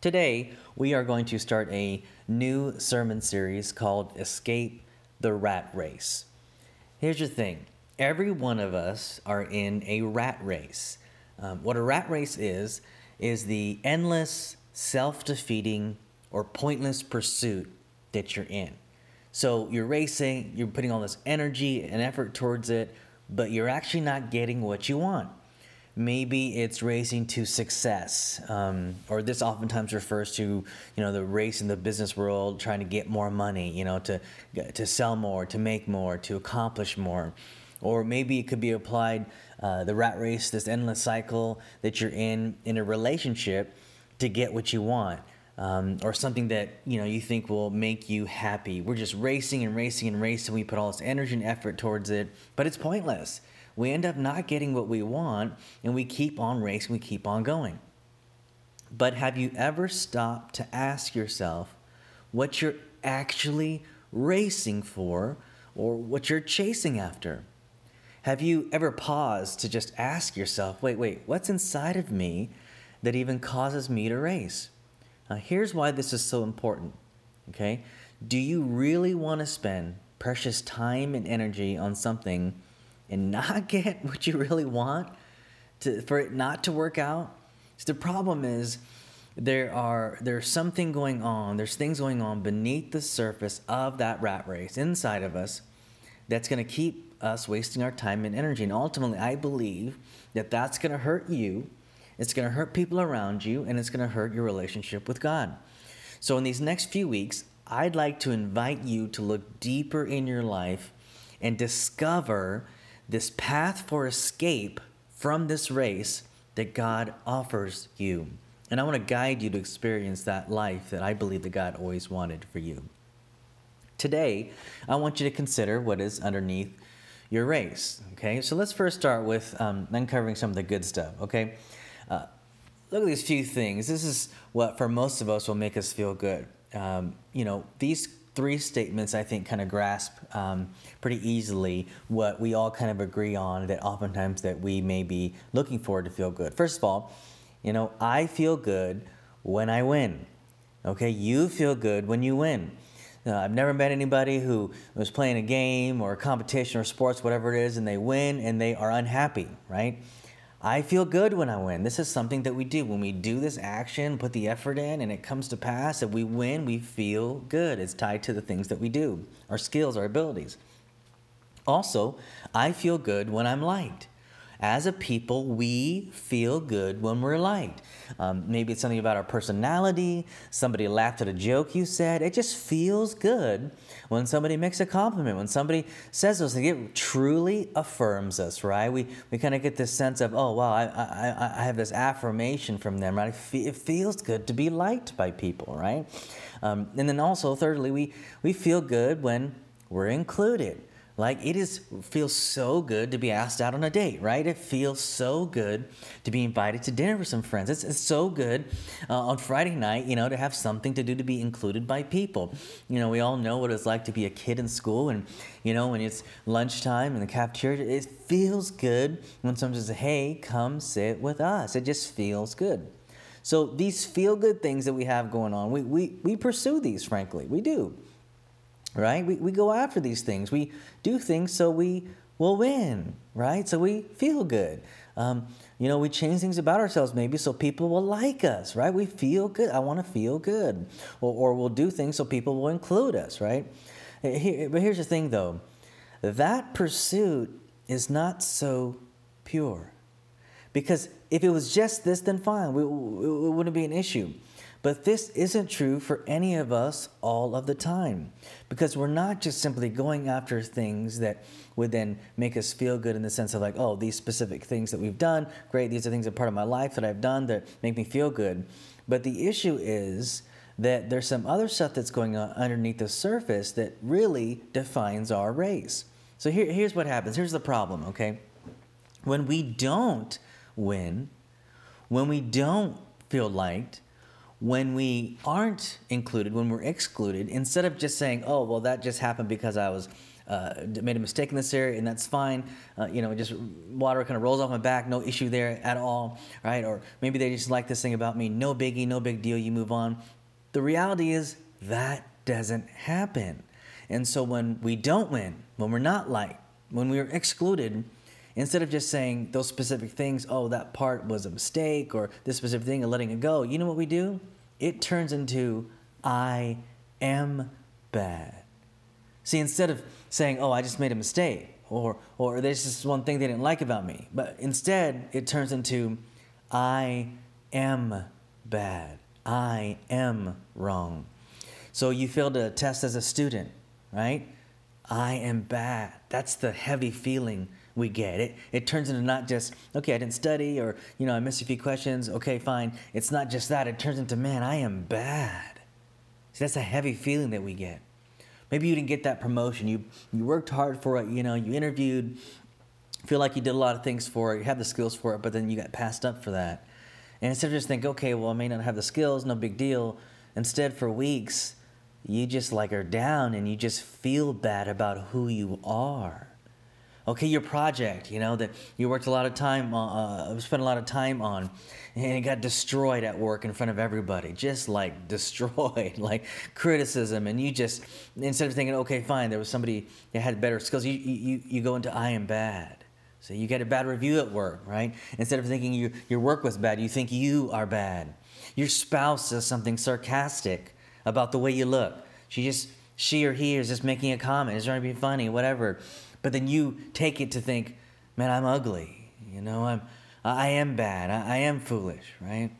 Today, we are going to start a new sermon series called Escape the Rat Race. Here's your thing every one of us are in a rat race. Um, what a rat race is, is the endless, self defeating, or pointless pursuit that you're in. So you're racing, you're putting all this energy and effort towards it, but you're actually not getting what you want. Maybe it's racing to success, um, or this oftentimes refers to you know the race in the business world, trying to get more money, you know, to to sell more, to make more, to accomplish more, or maybe it could be applied uh, the rat race, this endless cycle that you're in in a relationship to get what you want. Um, or something that you know you think will make you happy. We're just racing and racing and racing. We put all this energy and effort towards it, but it's pointless we end up not getting what we want and we keep on racing, we keep on going. But have you ever stopped to ask yourself what you're actually racing for or what you're chasing after? Have you ever paused to just ask yourself, wait, wait, what's inside of me that even causes me to race? Now, here's why this is so important, okay? Do you really want to spend precious time and energy on something and not get what you really want to for it not to work out so the problem is there are there's something going on there's things going on beneath the surface of that rat race inside of us that's going to keep us wasting our time and energy. And ultimately i believe that that's going to hurt you it's going to hurt people around you and it's going to hurt your relationship with god. So in these next few weeks i'd like to invite you to look deeper in your life and discover this path for escape from this race that God offers you. And I want to guide you to experience that life that I believe that God always wanted for you. Today, I want you to consider what is underneath your race. Okay, so let's first start with um, uncovering some of the good stuff. Okay, uh, look at these few things. This is what, for most of us, will make us feel good. Um, you know, these three statements I think kind of grasp um, pretty easily what we all kind of agree on that oftentimes that we may be looking for to feel good. First of all, you know, I feel good when I win. Okay, you feel good when you win. Uh, I've never met anybody who was playing a game or a competition or sports, whatever it is, and they win and they are unhappy, right? I feel good when I win. This is something that we do. When we do this action, put the effort in, and it comes to pass, if we win, we feel good. It's tied to the things that we do, our skills, our abilities. Also, I feel good when I'm liked as a people, we feel good when we're liked. Um, maybe it's something about our personality. Somebody laughed at a joke you said. It just feels good when somebody makes a compliment, when somebody says those things. It truly affirms us, right? We, we kind of get this sense of, oh, wow, I, I, I have this affirmation from them, right? It feels good to be liked by people, right? Um, and then also, thirdly, we, we feel good when we're included. Like it is feels so good to be asked out on a date, right? It feels so good to be invited to dinner with some friends. It's, it's so good uh, on Friday night, you know, to have something to do to be included by people. You know, we all know what it's like to be a kid in school, and you know, when it's lunchtime in the cafeteria, it feels good when someone says, "Hey, come sit with us." It just feels good. So these feel good things that we have going on, we, we, we pursue these, frankly. We do right? We, we go after these things. We do things so we will win, right? So we feel good. Um, you know, we change things about ourselves maybe so people will like us, right? We feel good. I want to feel good. Or, or we'll do things so people will include us, right? Here, but here's the thing though that pursuit is not so pure. Because if it was just this, then fine, we, it wouldn't be an issue. But this isn't true for any of us all of the time because we're not just simply going after things that would then make us feel good in the sense of like, oh, these specific things that we've done, great, these are things that are part of my life that I've done that make me feel good. But the issue is that there's some other stuff that's going on underneath the surface that really defines our race. So here, here's what happens. Here's the problem, okay? When we don't win, when we don't feel liked, when we aren't included, when we're excluded, instead of just saying, oh, well, that just happened because I was uh, made a mistake in this area, and that's fine. Uh, you know, just water kind of rolls off my back, no issue there at all, right? Or maybe they just like this thing about me, no biggie, no big deal. You move on. The reality is that doesn't happen. And so when we don't win, when we're not liked, when we're excluded, instead of just saying those specific things, oh, that part was a mistake or this specific thing and letting it go, you know what we do? It turns into, I am bad. See, instead of saying, oh, I just made a mistake or, or there's just one thing they didn't like about me, but instead it turns into, I am bad. I am wrong. So you failed a test as a student, right? I am bad. That's the heavy feeling we get. It it turns into not just, okay, I didn't study or, you know, I missed a few questions. Okay, fine. It's not just that. It turns into, man, I am bad. See, that's a heavy feeling that we get. Maybe you didn't get that promotion. You you worked hard for it, you know, you interviewed, feel like you did a lot of things for it, you had the skills for it, but then you got passed up for that. And instead of just think, okay, well, I may not have the skills, no big deal. Instead, for weeks, you just like are down and you just feel bad about who you are. Okay, your project, you know, that you worked a lot of time uh, spent a lot of time on, and it got destroyed at work in front of everybody. Just like destroyed, like criticism. And you just, instead of thinking, okay, fine, there was somebody that had better skills, you, you, you go into, I am bad. So you get a bad review at work, right? Instead of thinking you, your work was bad, you think you are bad. Your spouse says something sarcastic about the way you look. She just, she or he is just making a comment, is trying to be funny, whatever. But then you take it to think, man, I'm ugly. You know, I'm, I am bad. I, I am foolish, right?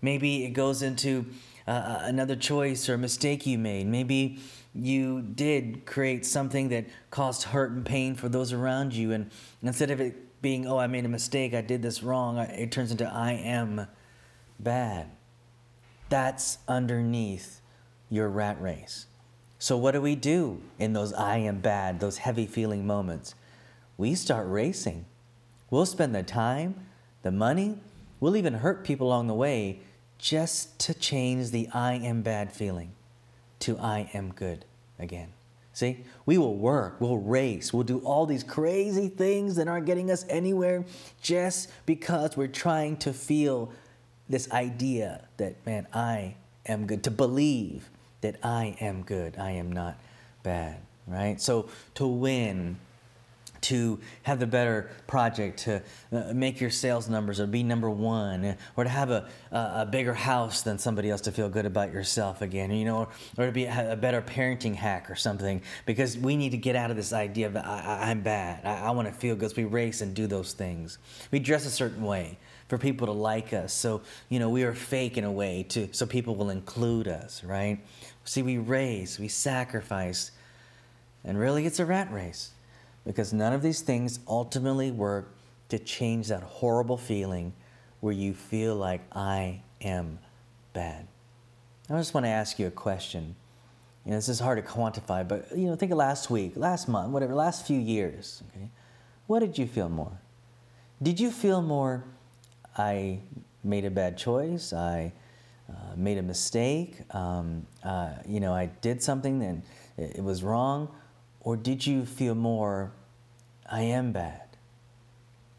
Maybe it goes into uh, uh another choice or mistake you made. Maybe you did create something that caused hurt and pain for those around you. And instead of it being, oh, I made a mistake, I did this wrong, it turns into, I am bad. That's underneath your rat race. So, what do we do in those I am bad, those heavy feeling moments? We start racing. We'll spend the time, the money, we'll even hurt people along the way just to change the I am bad feeling to I am good again. See, we will work, we'll race, we'll do all these crazy things that aren't getting us anywhere just because we're trying to feel this idea that, man, I am good, to believe that I am good, I am not bad, right? So to win, to have the better project, to uh, make your sales numbers or be number one, or to have a, a bigger house than somebody else to feel good about yourself again, you know, or, or to be a better parenting hack or something, because we need to get out of this idea of I, am bad, I, I want to feel good. So we race and do those things. We dress a certain way for people to like us. So, you know, we are fake in a way to so people will include us, right? See, we raise, we sacrifice, and really it's a rat race because none of these things ultimately work to change that horrible feeling where you feel like I am bad. I just want to ask you a question. You know, this is hard to quantify, but you know, think of last week, last month, whatever, last few years. Okay, what did you feel more? Did you feel more? I made a bad choice. I made a mistake, um, uh, you know, I did something and it, it was wrong? Or did you feel more, I am bad?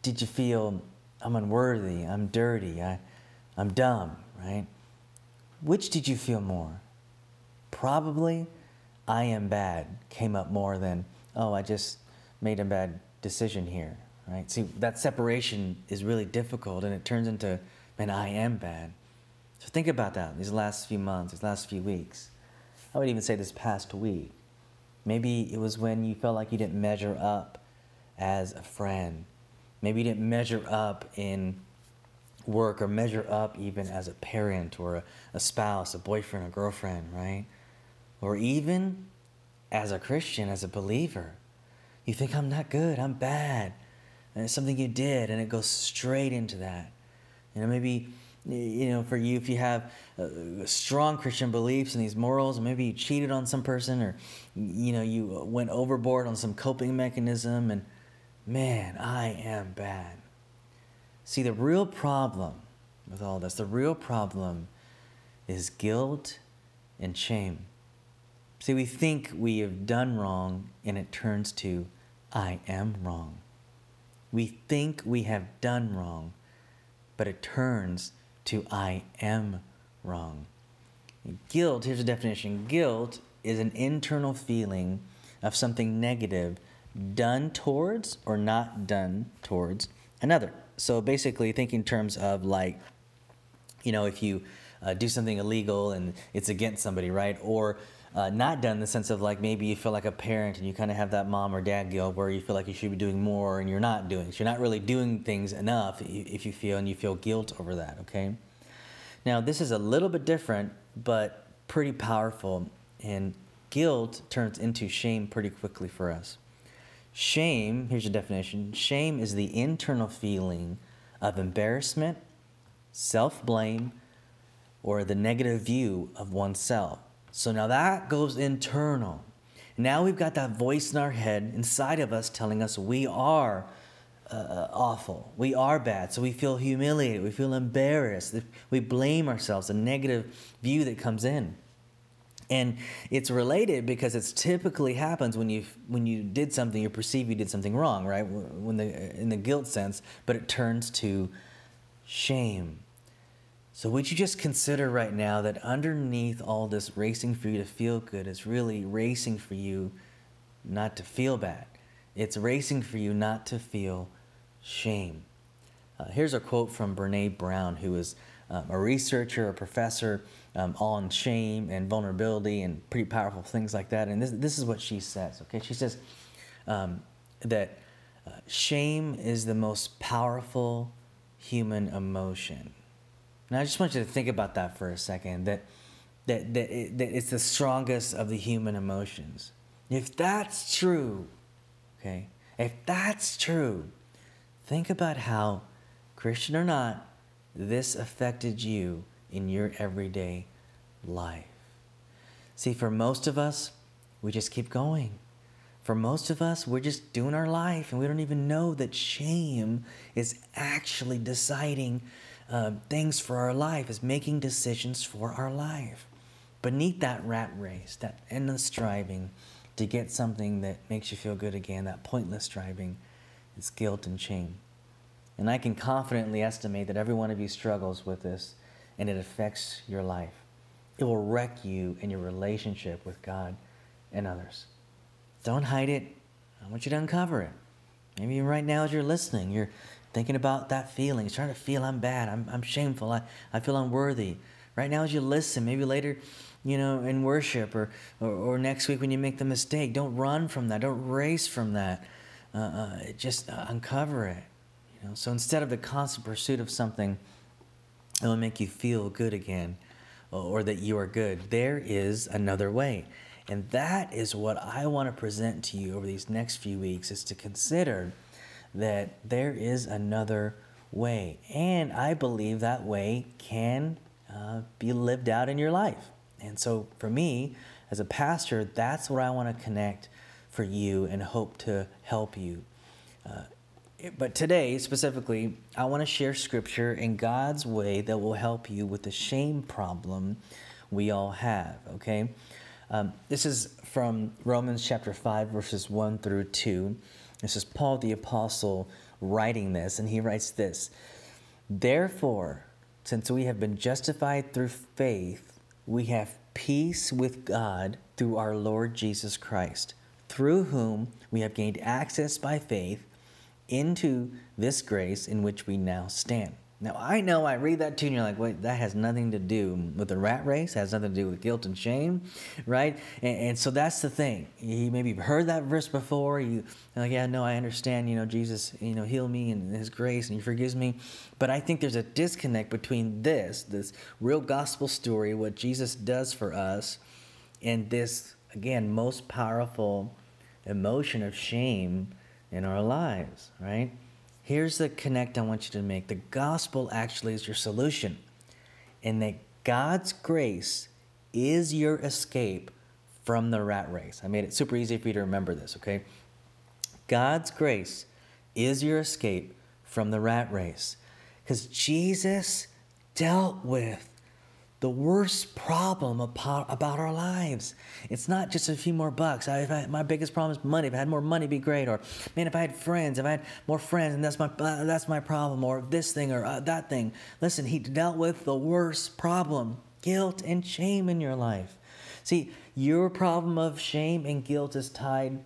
Did you feel, I'm unworthy, I'm dirty, I, I'm dumb, right? Which did you feel more? Probably, I am bad came up more than, oh, I just made a bad decision here, right? See, that separation is really difficult and it turns into, man, I am bad. So think about that these last few months, these last few weeks. I would even say this past week. Maybe it was when you felt like you didn't measure up as a friend. Maybe you didn't measure up in work or measure up even as a parent or a, a spouse, a boyfriend, a girlfriend, right? Or even as a Christian, as a believer. You think, I'm not good, I'm bad. And it's something you did, and it goes straight into that. You know, maybe you know, for you, if you have uh, strong Christian beliefs and these morals, maybe you cheated on some person or, you know, you went overboard on some coping mechanism and, man, I am bad. See, the real problem with all this, the real problem is guilt and shame. See, we think we have done wrong, and it turns to, I am wrong. We think we have done wrong, but it turns to, I am wrong. Guilt, here's a definition guilt is an internal feeling of something negative done towards or not done towards another. So basically, think in terms of like, you know, if you uh, do something illegal and it's against somebody, right? Or uh, not done in the sense of like maybe you feel like a parent and you kind of have that mom or dad guilt where you feel like you should be doing more and you're not doing. So you're not really doing things enough if you feel and you feel guilt over that, okay? Now, this is a little bit different, but pretty powerful. And guilt turns into shame pretty quickly for us. Shame, here's a definition shame is the internal feeling of embarrassment, self blame, or the negative view of oneself. So now that goes internal. Now we've got that voice in our head inside of us telling us we are uh, uh, awful. We are bad. So we feel humiliated. We feel embarrassed. We blame ourselves, a negative view that comes in. And it's related because it's typically happens when you when you did something you perceive you did something wrong, right? When the in the guilt sense, but it turns to shame. So would you just consider right now that underneath all this racing for you to feel good is really racing for you not to feel bad. It's racing for you not to feel shame. Uh, here's a quote from Brene Brown, who is um, a researcher, a professor um, on shame and vulnerability and pretty powerful things like that. And this, this is what she says, okay? She says um, that uh, shame is the most powerful human emotion. Now, I just want you to think about that for a second that, that, that, it, that it's the strongest of the human emotions. If that's true, okay, if that's true, think about how, Christian or not, this affected you in your everyday life. See, for most of us, we just keep going. For most of us, we're just doing our life and we don't even know that shame is actually deciding uh, things for our life, is making decisions for our life. Beneath that rat race, that endless striving to get something that makes you feel good again, that pointless striving, is guilt and shame. And I can confidently estimate that every one of you struggles with this and it affects your life. It will wreck you in your relationship with God and others. Don't hide it. I want you to uncover it. Maybe right now as you're listening, you're thinking about that feeling, trying to feel I'm bad, I'm, I'm shameful, I, I feel unworthy. Right now as you listen, maybe later, you know, in worship or, or, or next week when you make the mistake, don't run from that, don't race from that. Uh, uh, just uh, uncover it You know, so instead of the constant pursuit of something that will make you feel good again or that you are good, there is another way. And that is what I want to present to you over these next few weeks is to consider that there is another way. And I believe that way can uh, be lived out in your life. And so for me, as a pastor, that's what I want to connect for you and hope to help you. Uh, but today, specifically, I want to share scripture in God's way that will help you with the shame problem we all have, okay? Um, this is from Romans chapter 5, verses 1 through 2. This is Paul the Apostle writing this, and he writes this Therefore, since we have been justified through faith, we have peace with God through our Lord Jesus Christ, through whom we have gained access by faith into this grace in which we now stand. Now, I know I read that too, and you're like, wait, that has nothing to do with the rat race, has nothing to do with guilt and shame, right? And, and so that's the thing. You maybe heard that verse before. You like, yeah, no, I understand. You know, Jesus, you know, heal me and His grace, and He forgives me. But I think there's a disconnect between this, this real gospel story, what Jesus does for us, and this again most powerful emotion of shame in our lives, right? Here's the connect I want you to make. The gospel actually is your solution, and that God's grace is your escape from the rat race. I made it super easy for you to remember this, okay? God's grace is your escape from the rat race because Jesus dealt with the worst problem about, our lives. It's not just a few more bucks. I, I, my biggest problem is money. If I had more money, be great. Or man, if I had friends, if I had more friends, and that's my uh, that's my problem. Or this thing or uh, that thing. Listen, he dealt with the worst problem: guilt and shame in your life. See, your problem of shame and guilt is tied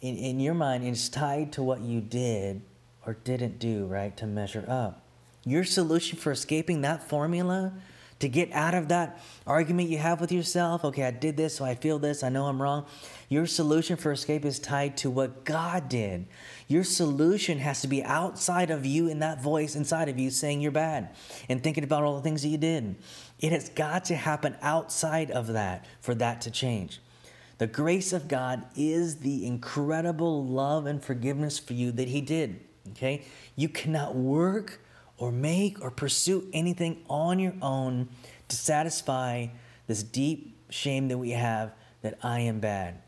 in, in your mind. It's tied to what you did or didn't do right to measure up. Your solution for escaping that formula to get out of that argument you have with yourself. Okay, I did this, so I feel this, I know I'm wrong. Your solution for escape is tied to what God did. Your solution has to be outside of you and that voice inside of you saying you're bad and thinking about all the things that you did. It has got to happen outside of that for that to change. The grace of God is the incredible love and forgiveness for you that He did. Okay? You cannot work or make or pursue anything on your own to satisfy this deep shame that we have that I am bad.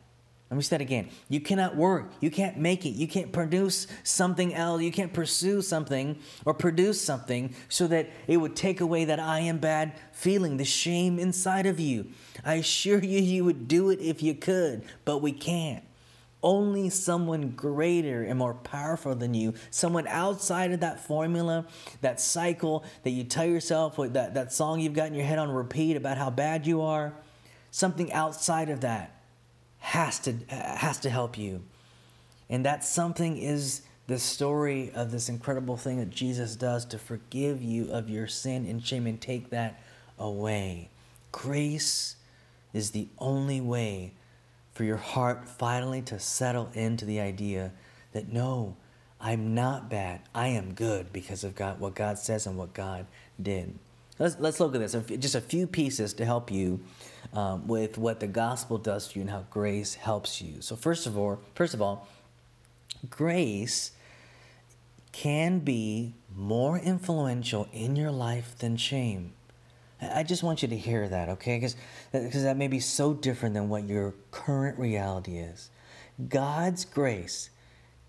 Let me say that again. You cannot work. You can't make it. You can't produce something else. You can't pursue something or produce something so that it would take away that I am bad feeling, the shame inside of you. I assure you, you would do it if you could, but we can't. Only someone greater and more powerful than you, someone outside of that formula, that cycle that you tell yourself, that, that song you've got in your head on repeat about how bad you are, something outside of that has to, has to help you. And that something is the story of this incredible thing that Jesus does to forgive you of your sin and shame and take that away. Grace is the only way for your heart finally to settle into the idea that no, I'm not bad. I am good because of God, what God says and what God did. Let's, let's look at this. Just a few pieces to help you um, with what the gospel does for you and how grace helps you. So first of all, first of all, grace can be more influential in your life than shame. I just want you to hear that, okay? Because because that may be so different than what your current reality is. God's grace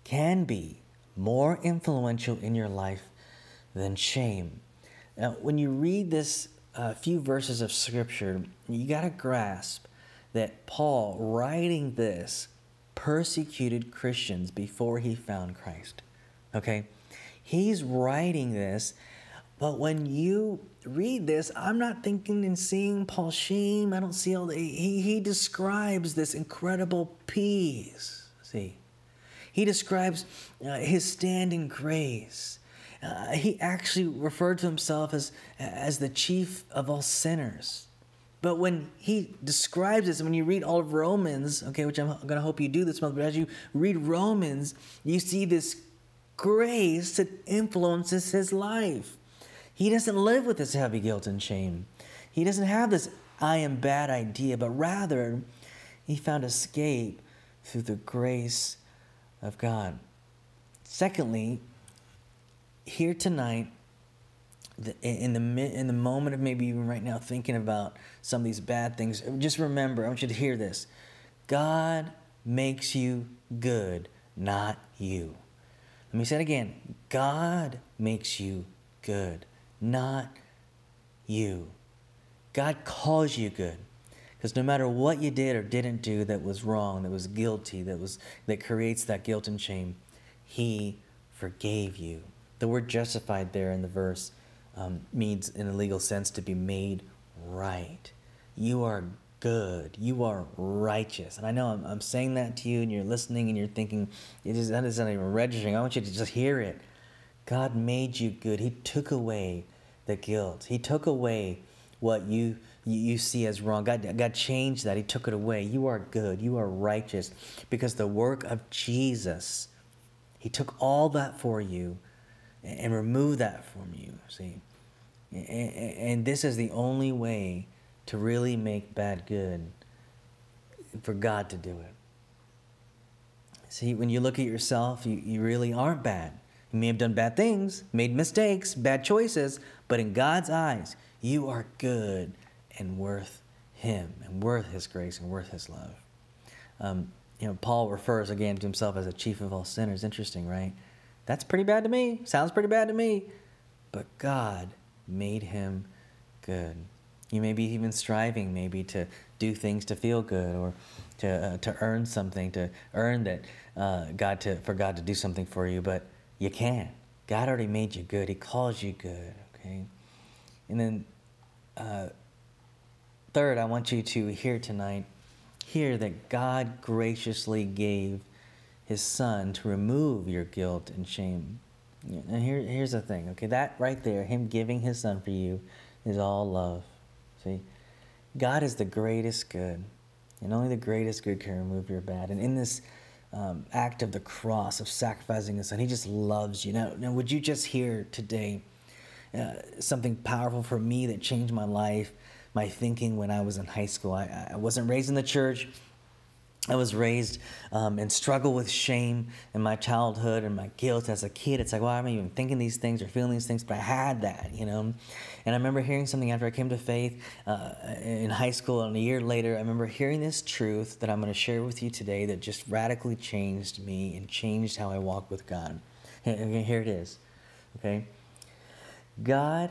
can be more influential in your life than shame. Now, when you read this uh, few verses of scripture, you got to grasp that Paul, writing this, persecuted Christians before he found Christ. Okay? He's writing this, but when you read this, I'm not thinking and seeing Paul's shame. I don't see all the. He, he describes this incredible peace. See? He describes uh, his standing grace. Uh, he actually referred to himself as, as the chief of all sinners. But when he describes this, when you read all of Romans, okay, which I'm going to hope you do this month, but as you read Romans, you see this grace that influences his life. He doesn't live with this heavy guilt and shame. He doesn't have this I am bad idea, but rather, he found escape through the grace of God. Secondly, here tonight, in the in the moment of maybe even right now thinking about some of these bad things, just remember, I want you to hear this. God makes you good, not you. Let me say it again. God makes you good, not you. God calls you good. Because no matter what you did or didn't do that was wrong, that was guilty, that was that creates that guilt and shame, He forgave you. The word justified there in the verse um, means, in a legal sense, to be made right. You are good. You are righteous. And I know I'm, I'm saying that to you, and you're listening, and you're thinking, it is, that is not even registering. I want you to just hear it. God made you good. He took away the guilt. He took away what you you see as wrong. God, God changed that. He took it away. You are good. You are righteous because the work of Jesus, He took all that for you and removed that from you. See, and this is the only way to really make bad good for God to do it. See, when you look at yourself, you, you really aren't bad. You may have done bad things, made mistakes, bad choices, but in God's eyes, you are good and worth Him and worth His grace and worth His love. Um, you know, Paul refers again to himself as a chief of all sinners. Interesting, right? That's pretty bad to me. Sounds pretty bad to me. But God made him good. You may be even striving, maybe to do things to feel good or to uh, to earn something, to earn that uh, God to for God to do something for you, but you can't. God already made you good. He calls you good. Okay, and then uh, third, I want you to hear tonight, hear that God graciously gave His Son to remove your guilt and shame. And here, here's the thing. Okay, that right there, Him giving His Son for you, is all love. See, God is the greatest good, and only the greatest good can remove your bad. And in this um, act of the cross, of sacrificing His Son, He just loves you. Now, now would you just hear today uh, something powerful for me that changed my life, my thinking when I was in high school? I, I wasn't raised in the church. I was raised um, and struggle with shame in my childhood and my guilt as a kid. It's like, why am I even thinking these things or feeling these things? But I had that, you know. And I remember hearing something after I came to faith uh, in high school, and a year later, I remember hearing this truth that I'm going to share with you today that just radically changed me and changed how I walk with God. Here it is, okay? God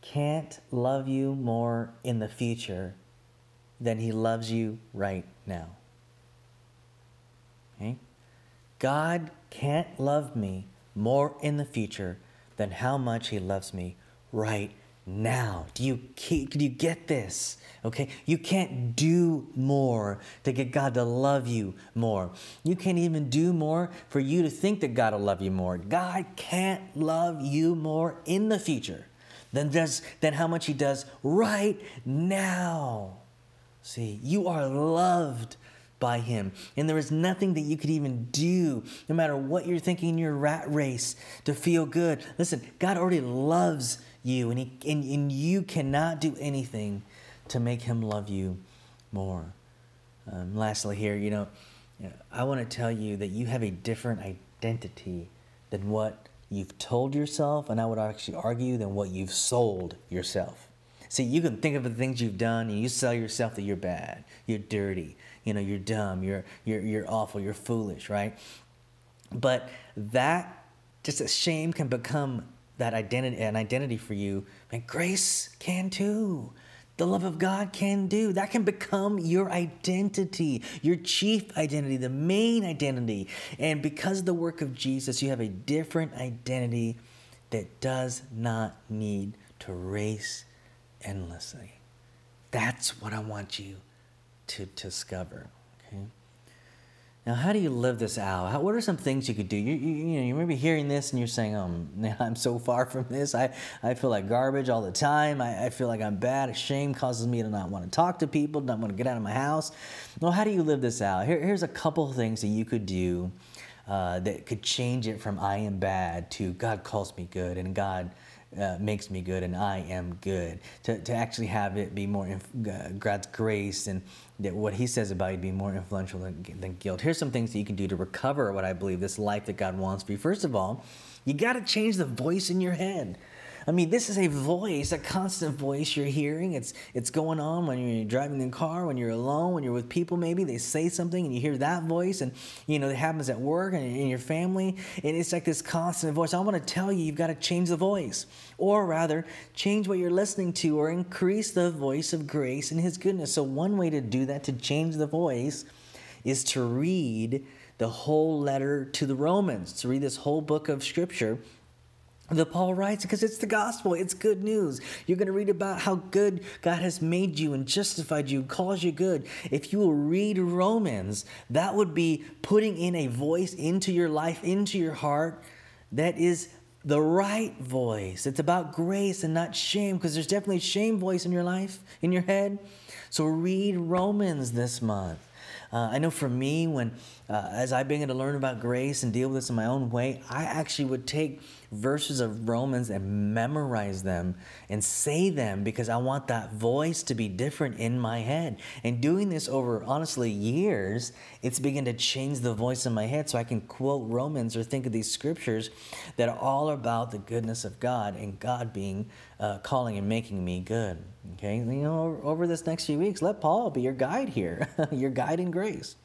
can't love you more in the future than He loves you right now. Okay? God can't love me more in the future than how much He loves me right now. Do you do you get this? Okay? You can't do more to get God to love you more. You can't even do more for you to think that God will love you more. God can't love you more in the future than does than how much he does right now. See, you are loved by him. And there is nothing that you could even do, no matter what you're thinking in your rat race, to feel good. Listen, God already loves you, and, he, and, and you cannot do anything to make him love you more. Um, lastly, here, you know, I want to tell you that you have a different identity than what you've told yourself, and I would actually argue than what you've sold yourself. See, you can think of the things you've done, and you sell yourself that you're bad, you're dirty, you know, you're dumb, you're, you're, you're awful, you're foolish, right? But that, just a shame can become that identity, an identity for you. And grace can too. The love of God can do. That can become your identity, your chief identity, the main identity. And because of the work of Jesus, you have a different identity that does not need to race endlessly. That's what I want you to discover. Okay. Now, how do you live this out? How, what are some things you could do? You, you, you know, you may be hearing this and you're saying, "Oh, man, I'm so far from this. I, I feel like garbage all the time. I, I feel like I'm bad. Shame causes me to not want to talk to people, not want to get out of my house." Well, how do you live this out? Here, here's a couple things that you could do uh, that could change it from "I am bad" to "God calls me good" and God uh, makes me good and I am good. To, to actually have it be more inf- God's grace and that what He says about you be more influential than, than guilt. Here's some things that you can do to recover what I believe this life that God wants for you. First of all, you got to change the voice in your head. I mean, this is a voice, a constant voice you're hearing. It's it's going on when you're driving in the car, when you're alone, when you're with people. Maybe they say something and you hear that voice, and you know it happens at work and in your family, and it's like this constant voice. I want to tell you, you've got to change the voice, or rather, change what you're listening to, or increase the voice of grace and His goodness. So one way to do that, to change the voice, is to read the whole letter to the Romans, to read this whole book of Scripture that Paul writes because it's the gospel. It's good news. You're going to read about how good God has made you and justified you, calls you good. If you will read Romans, that would be putting in a voice into your life, into your heart that is the right voice. It's about grace and not shame because there's definitely a shame voice in your life, in your head. So read Romans this month. Uh, I know for me, when uh, as I began to learn about grace and deal with this in my own way, I actually would take verses of Romans and memorize them and say them because I want that voice to be different in my head. And doing this over honestly years, it's begun to change the voice in my head so I can quote Romans or think of these scriptures that are all about the goodness of God and God being uh, calling and making me good. Okay, you know, over this next few weeks, let Paul be your guide here, your guide in grace.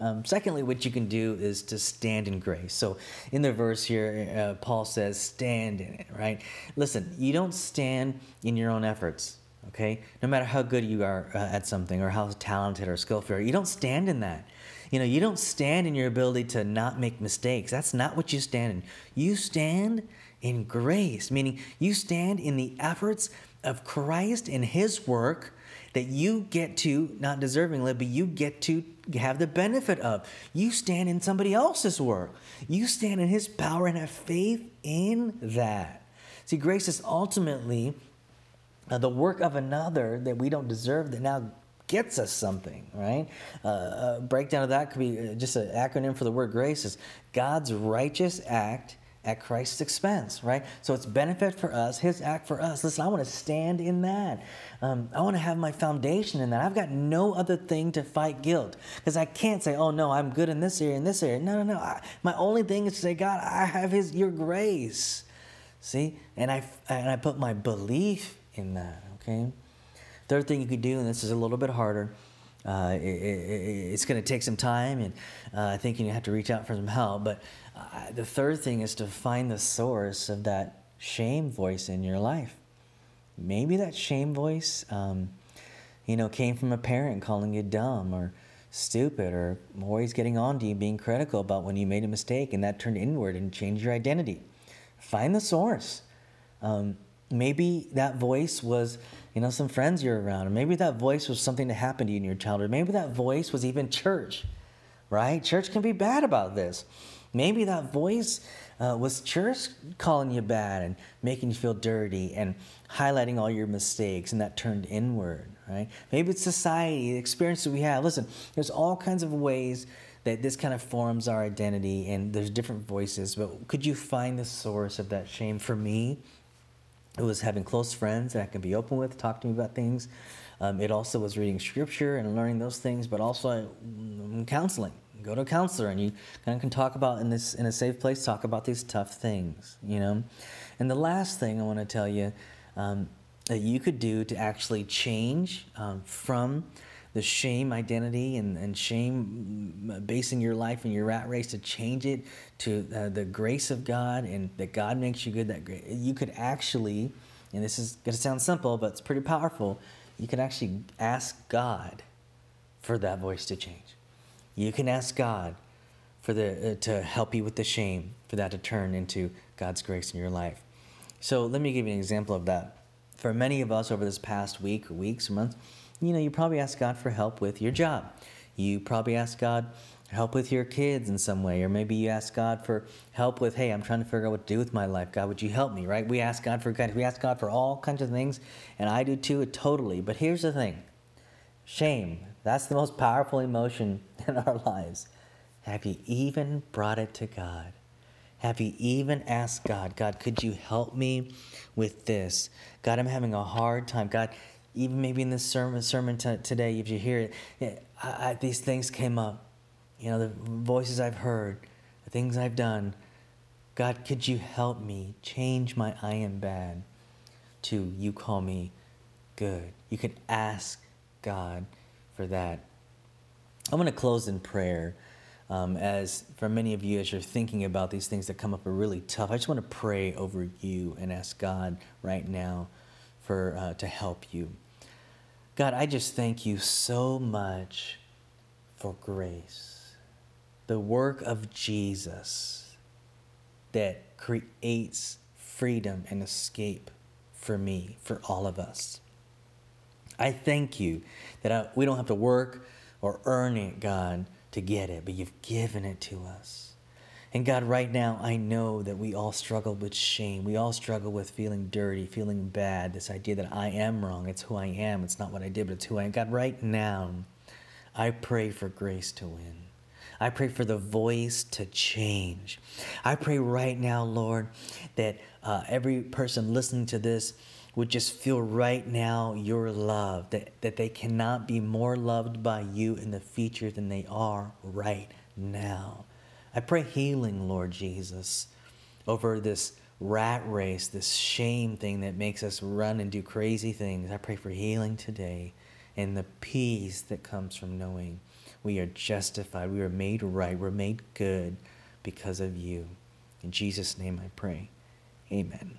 Um, secondly, what you can do is to stand in grace. So, in the verse here, uh, Paul says, stand in it, right? Listen, you don't stand in your own efforts, Okay? No matter how good you are uh, at something or how talented or skillful you are, you don't stand in that. You know, you don't stand in your ability to not make mistakes. That's not what you stand in. You stand in grace, meaning you stand in the efforts of Christ and His work that you get to, not deservingly, but you get to have the benefit of. You stand in somebody else's work. You stand in His power and have faith in that. See, grace is ultimately uh, the work of another that we don't deserve that now gets us something, right? Uh, a breakdown of that could be uh, just an acronym for the word grace is God's righteous act at Christ's expense, right? So it's benefit for us, His act for us. Listen, I want to stand in that. Um, I want to have my foundation in that. I've got no other thing to fight guilt because I can't say, "Oh no, I'm good in this area, in this area." No, no, no. I, my only thing is to say, "God, I have His your grace." See, and I and I put my belief in that. Okay. Third thing you could do, and this is a little bit harder. Uh, it, it, it's going to take some time, and uh, I think you have to reach out for some help. But the third thing is to find the source of that shame voice in your life. Maybe that shame voice, um, you know, came from a parent calling you dumb or stupid or always getting on to you, being critical about when you made a mistake, and that turned inward and changed your identity. Find the source. Um, maybe that voice was you know some friends you're around or maybe that voice was something that happened to you in your childhood maybe that voice was even church right church can be bad about this maybe that voice uh, was just calling you bad and making you feel dirty and highlighting all your mistakes and that turned inward right maybe it's society the experiences we have listen there's all kinds of ways that this kind of forms our identity and there's different voices but could you find the source of that shame for me it was having close friends that I can be open with, talk to me about things. Um, it also was reading scripture and learning those things, but also um, counseling. Go to a counselor and you kind of can talk about in this in a safe place. Talk about these tough things, you know. And the last thing I want to tell you um, that you could do to actually change um, from the shame identity and, and shame mm, basing your life and your rat race to change it to uh, the grace of God and that God makes you good that great you could actually and this is going to sound simple but it's pretty powerful you can actually ask God for that voice to change you can ask God for the uh, to help you with the shame for that to turn into God's grace in your life so let me give you an example of that for many of us over this past week weeks months you know, you probably ask God for help with your job. You probably ask God help with your kids in some way, or maybe you ask God for help with, hey, I'm trying to figure out what to do with my life. God, would you help me? Right? We ask God for we ask God for all kinds of things, and I do too, totally. But here's the thing: shame. That's the most powerful emotion in our lives. Have you even brought it to God? Have you even asked God, God, could you help me with this? God, I'm having a hard time. God, even maybe in this sermon, sermon t- today, if you hear it, I, I, these things came up. You know, the voices I've heard, the things I've done. God, could you help me change my I am bad to you call me good? You can ask God for that. I'm going to close in prayer. Um, as for many of you, as you're thinking about these things that come up are really tough, I just want to pray over you and ask God right now for uh, to help you. God, I just thank you so much for grace, the work of Jesus that creates freedom and escape for me, for all of us. I thank you that I, we don't have to work or earn it, God, to get it, but you've given it to us. And God, right now, I know that we all struggle with shame. We all struggle with feeling dirty, feeling bad, this idea that I am wrong. It's who I am. It's not what I did, but it's who I am. God, right now, I pray for grace to win. I pray for the voice to change. I pray right now, Lord, that uh, every person listening to this would just feel right now your love, that, that they cannot be more loved by you in the future than they are right now. I pray healing, Lord Jesus, over this rat race, this shame thing that makes us run and do crazy things. I pray for healing today and the peace that comes from knowing we are justified, we are made right, we're made good because of you. In Jesus' name I pray. Amen.